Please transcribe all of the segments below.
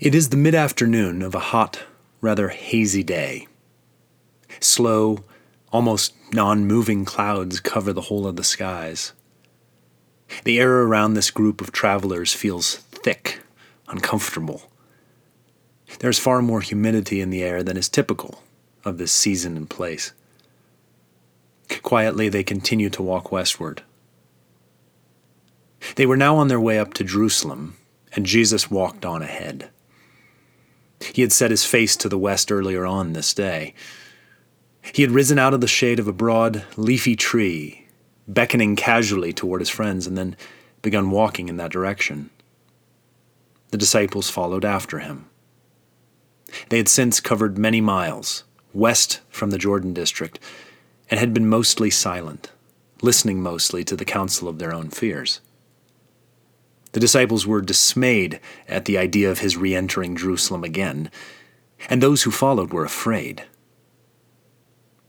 It is the mid afternoon of a hot, rather hazy day. Slow, almost non moving clouds cover the whole of the skies. The air around this group of travelers feels thick, uncomfortable. There is far more humidity in the air than is typical of this season and place. Quietly, they continue to walk westward. They were now on their way up to Jerusalem, and Jesus walked on ahead. He had set his face to the west earlier on this day. He had risen out of the shade of a broad, leafy tree, beckoning casually toward his friends, and then begun walking in that direction. The disciples followed after him. They had since covered many miles west from the Jordan district and had been mostly silent, listening mostly to the counsel of their own fears. The disciples were dismayed at the idea of his re entering Jerusalem again, and those who followed were afraid.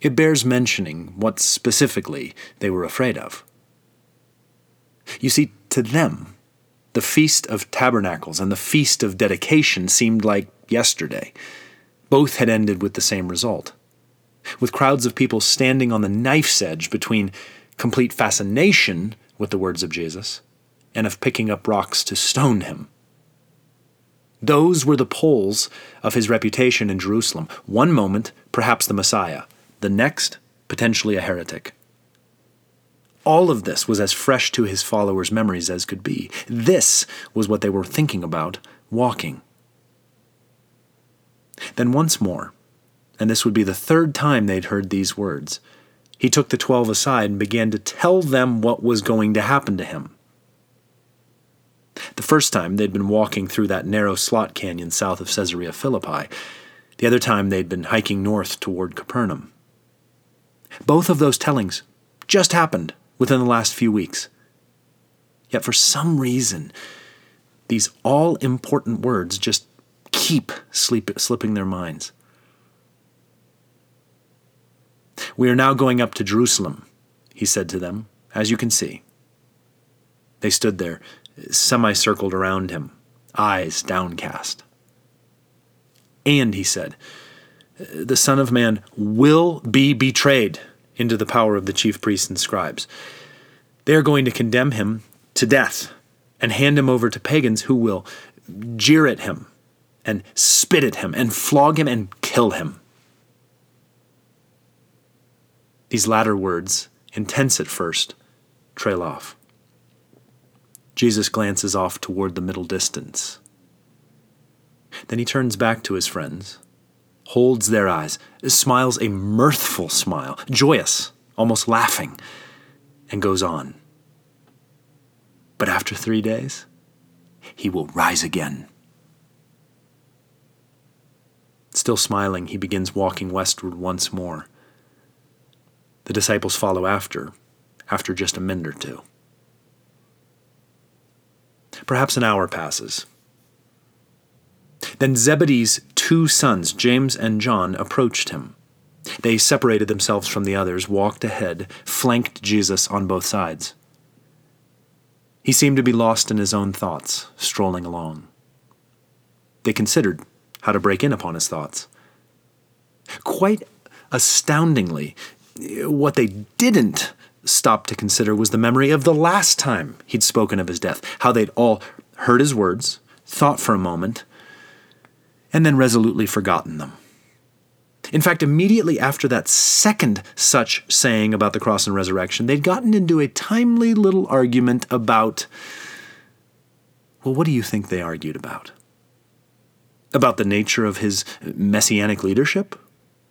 It bears mentioning what specifically they were afraid of. You see, to them, the Feast of Tabernacles and the Feast of Dedication seemed like yesterday. Both had ended with the same result. With crowds of people standing on the knife's edge between complete fascination with the words of Jesus and of picking up rocks to stone him. Those were the poles of his reputation in Jerusalem. One moment, perhaps the Messiah, the next, potentially a heretic. All of this was as fresh to his followers' memories as could be. This was what they were thinking about walking. Then once more, and this would be the third time they'd heard these words, he took the twelve aside and began to tell them what was going to happen to him. The first time they'd been walking through that narrow slot canyon south of Caesarea Philippi. The other time they'd been hiking north toward Capernaum. Both of those tellings just happened within the last few weeks. Yet for some reason, these all important words just keep sleep, slipping their minds. We are now going up to Jerusalem, he said to them, as you can see. They stood there, semicircled around him, eyes downcast. And, he said, the Son of Man will be betrayed into the power of the chief priests and scribes. They are going to condemn him to death and hand him over to pagans who will jeer at him and spit at him and flog him and kill him. These latter words, intense at first, trail off. Jesus glances off toward the middle distance. Then he turns back to his friends, holds their eyes, smiles a mirthful smile, joyous, almost laughing, and goes on. But after three days, he will rise again. Still smiling, he begins walking westward once more. The disciples follow after, after just a minute or two. Perhaps an hour passes. Then Zebedee's two sons, James and John, approached him. They separated themselves from the others, walked ahead, flanked Jesus on both sides. He seemed to be lost in his own thoughts, strolling along. They considered how to break in upon his thoughts. Quite astoundingly, what they didn't stop to consider was the memory of the last time he'd spoken of his death, how they'd all heard his words, thought for a moment, and then resolutely forgotten them. In fact, immediately after that second such saying about the cross and resurrection, they'd gotten into a timely little argument about. Well, what do you think they argued about? about the nature of his messianic leadership?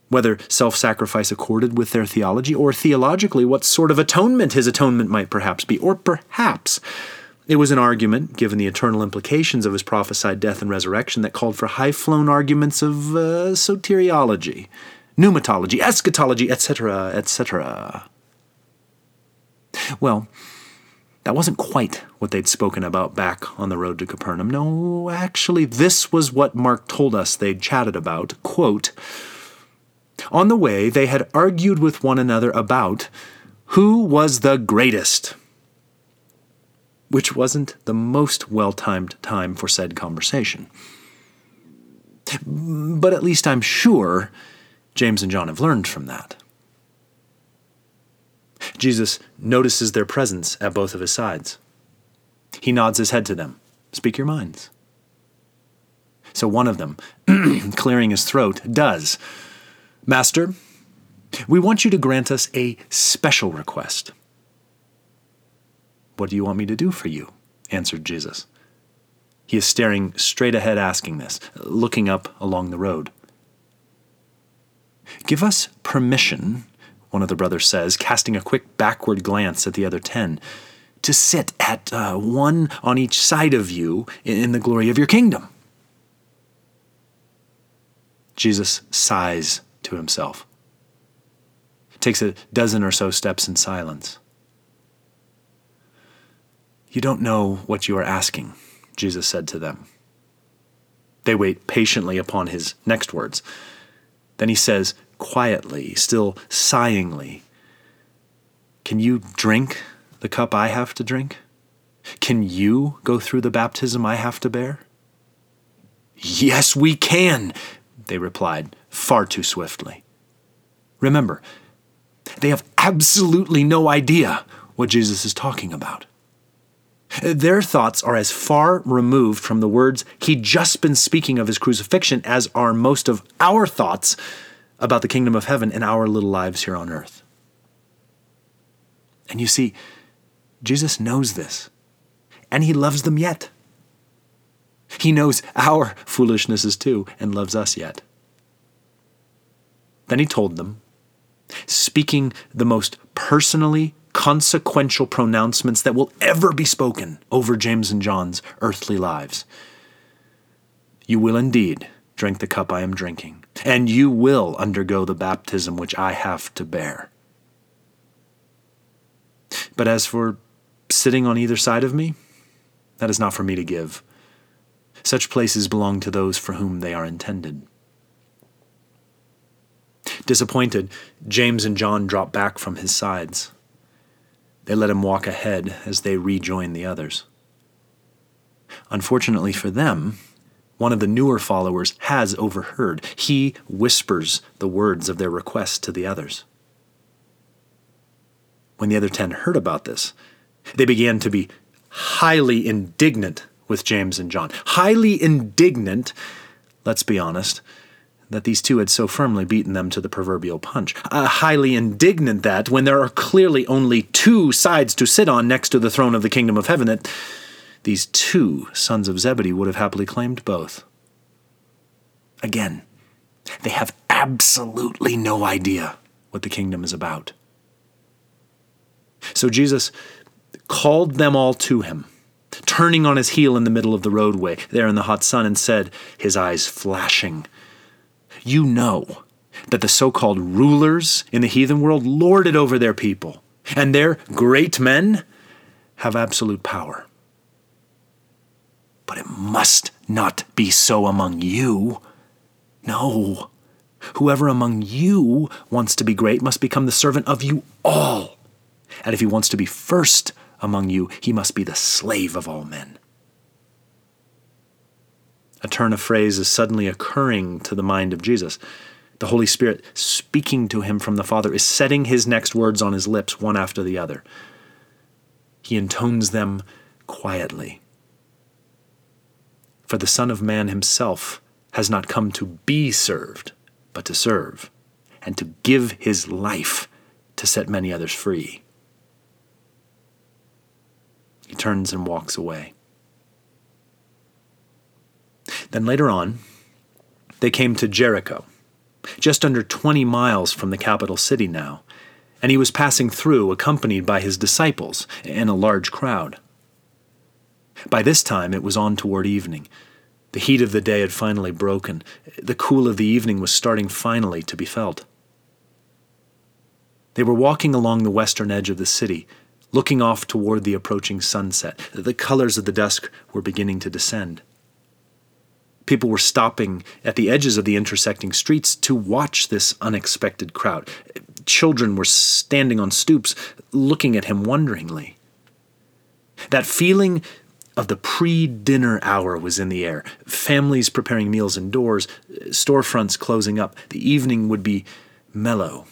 Whether self sacrifice accorded with their theology, or theologically, what sort of atonement his atonement might perhaps be, or perhaps it was an argument, given the eternal implications of his prophesied death and resurrection, that called for high flown arguments of uh, soteriology, pneumatology, eschatology, etc., etc. Well, that wasn't quite what they'd spoken about back on the road to Capernaum. No, actually, this was what Mark told us they'd chatted about. Quote, on the way, they had argued with one another about who was the greatest, which wasn't the most well timed time for said conversation. But at least I'm sure James and John have learned from that. Jesus notices their presence at both of his sides. He nods his head to them. Speak your minds. So one of them, clearing his throat, does. Master, we want you to grant us a special request. What do you want me to do for you? answered Jesus. He is staring straight ahead, asking this, looking up along the road. Give us permission, one of the brothers says, casting a quick backward glance at the other ten, to sit at uh, one on each side of you in the glory of your kingdom. Jesus sighs to himself, takes a dozen or so steps in silence. You don't know what you are asking, Jesus said to them. They wait patiently upon his next words. Then he says, quietly, still sighingly, Can you drink the cup I have to drink? Can you go through the baptism I have to bear? Yes, we can, they replied, far too swiftly. Remember, they have absolutely no idea what Jesus is talking about. Their thoughts are as far removed from the words he'd just been speaking of his crucifixion as are most of our thoughts about the kingdom of heaven in our little lives here on earth. And you see, Jesus knows this, and he loves them yet. He knows our foolishnesses too, and loves us yet. Then he told them, speaking the most personally consequential pronouncements that will ever be spoken over James and John's earthly lives. You will indeed drink the cup I am drinking, and you will undergo the baptism which I have to bear. But as for sitting on either side of me, that is not for me to give. Such places belong to those for whom they are intended. Disappointed, James and John drop back from his sides. They let him walk ahead as they rejoin the others. Unfortunately for them, one of the newer followers has overheard. He whispers the words of their request to the others. When the other ten heard about this, they began to be highly indignant with James and John. Highly indignant, let's be honest, that these two had so firmly beaten them to the proverbial punch. Uh, highly indignant that, when there are clearly only two sides to sit on next to the throne of the kingdom of heaven, that these two sons of Zebedee would have happily claimed both. Again, they have absolutely no idea what the kingdom is about. So Jesus called them all to him, turning on his heel in the middle of the roadway, there in the hot sun, and said, his eyes flashing you know that the so called rulers in the heathen world lord it over their people, and their great men have absolute power. But it must not be so among you. No. Whoever among you wants to be great must become the servant of you all. And if he wants to be first among you, he must be the slave of all men. A turn of phrase is suddenly occurring to the mind of Jesus. The Holy Spirit speaking to him from the Father is setting his next words on his lips, one after the other. He intones them quietly. For the Son of Man himself has not come to be served, but to serve, and to give his life to set many others free. He turns and walks away. Then later on, they came to Jericho, just under 20 miles from the capital city now, and he was passing through accompanied by his disciples and a large crowd. By this time it was on toward evening. The heat of the day had finally broken. The cool of the evening was starting finally to be felt. They were walking along the western edge of the city, looking off toward the approaching sunset. The colors of the dusk were beginning to descend. People were stopping at the edges of the intersecting streets to watch this unexpected crowd. Children were standing on stoops, looking at him wonderingly. That feeling of the pre dinner hour was in the air. Families preparing meals indoors, storefronts closing up. The evening would be mellow,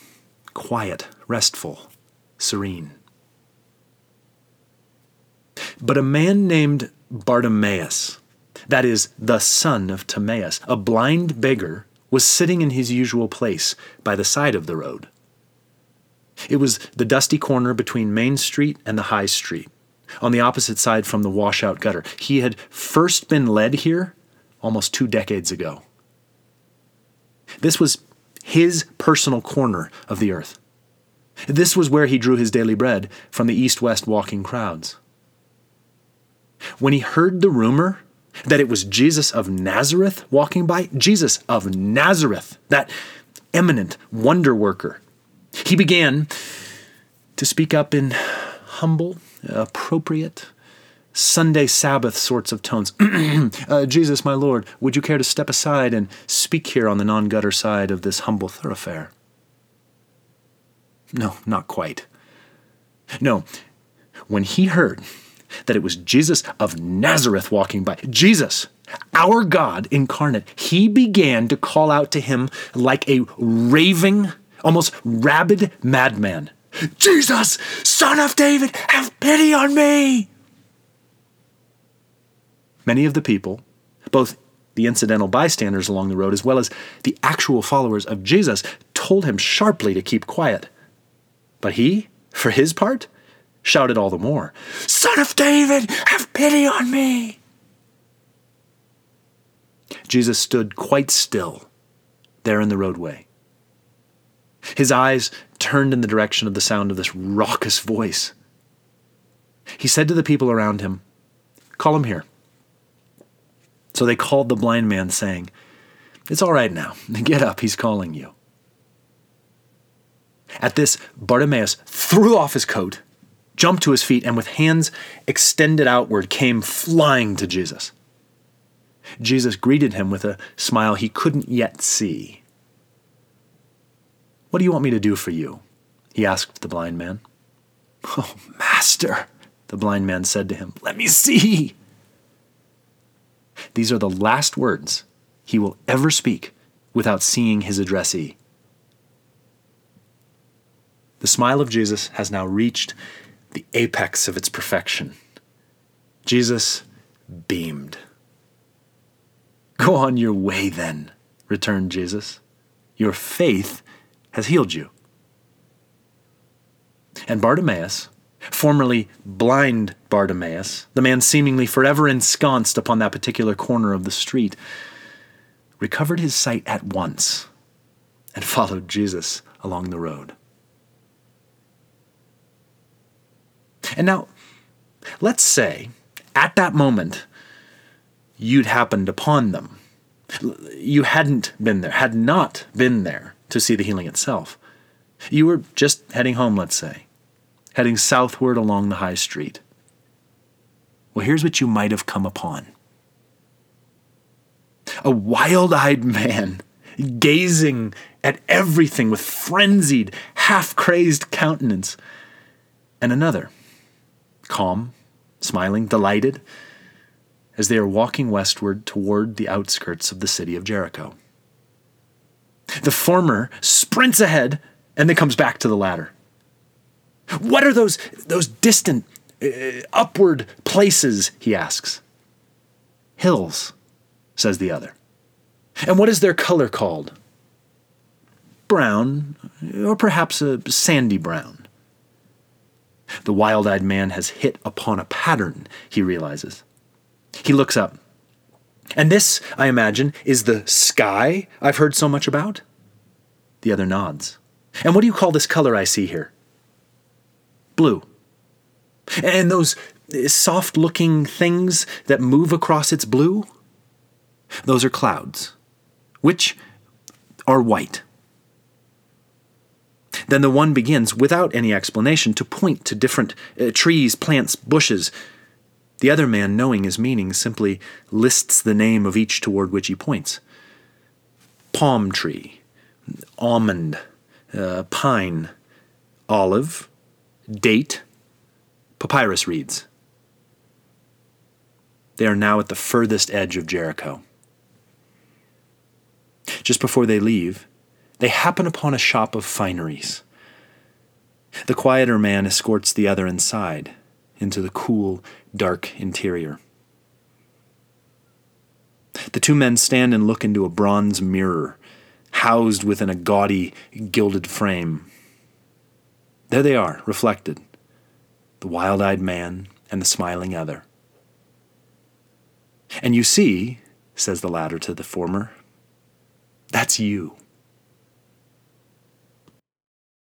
quiet, restful, serene. But a man named Bartimaeus, that is, the son of Timaeus, a blind beggar, was sitting in his usual place by the side of the road. It was the dusty corner between Main Street and the High Street, on the opposite side from the washout gutter. He had first been led here almost two decades ago. This was his personal corner of the earth. This was where he drew his daily bread from the east west walking crowds. When he heard the rumor that it was Jesus of Nazareth walking by, Jesus of Nazareth, that eminent wonder worker, he began to speak up in humble, appropriate, Sunday Sabbath sorts of tones. uh, Jesus, my Lord, would you care to step aside and speak here on the non gutter side of this humble thoroughfare? No, not quite. No, when he heard that it was Jesus of Nazareth walking by, Jesus, our God incarnate, he began to call out to him like a raving, almost rabid madman Jesus, son of David, have pity on me! Many of the people, both the incidental bystanders along the road as well as the actual followers of Jesus, told him sharply to keep quiet. But he, for his part, shouted all the more, Son of David, have pity on me! Jesus stood quite still there in the roadway. His eyes turned in the direction of the sound of this raucous voice. He said to the people around him, Call him here. So they called the blind man, saying, It's all right now. Get up, he's calling you. At this, Bartimaeus threw off his coat, jumped to his feet, and with hands extended outward came flying to Jesus. Jesus greeted him with a smile he couldn't yet see. What do you want me to do for you? He asked the blind man. Oh, Master, the blind man said to him, Let me see. These are the last words he will ever speak without seeing his addressee. The smile of Jesus has now reached the apex of its perfection. Jesus beamed. Go on your way then, returned Jesus. Your faith has healed you. And Bartimaeus, formerly blind Bartimaeus, the man seemingly forever ensconced upon that particular corner of the street, recovered his sight at once and followed Jesus along the road. And now, let's say at that moment you'd happened upon them. You hadn't been there, had not been there to see the healing itself. You were just heading home, let's say, heading southward along the high street. Well, here's what you might have come upon a wild eyed man gazing at everything with frenzied, half crazed countenance, and another, calm, smiling, delighted, as they are walking westward toward the outskirts of the city of Jericho. The former sprints ahead and then comes back to the latter. What are those, those distant, uh, upward places? He asks. Hills, says the other. And what is their color called? Brown, or perhaps a sandy brown. The wild eyed man has hit upon a pattern, he realizes. He looks up. And this, I imagine, is the sky I've heard so much about? The other nods. And what do you call this color I see here? Blue. And those eh, soft looking things that move across its blue? Those are clouds, which are white. Then the one begins, without any explanation, to point to different uh, trees, plants, bushes, the other man, knowing his meaning, simply lists the name of each toward which he points palm tree, almond, uh, pine, olive, date, papyrus reeds. They are now at the furthest edge of Jericho. Just before they leave, they happen upon a shop of fineries. The quieter man escorts the other inside, into the cool, dark interior. The two men stand and look into a bronze mirror, housed within a gaudy, gilded frame. There they are, reflected the wild eyed man and the smiling other. And you see, says the latter to the former, that's you.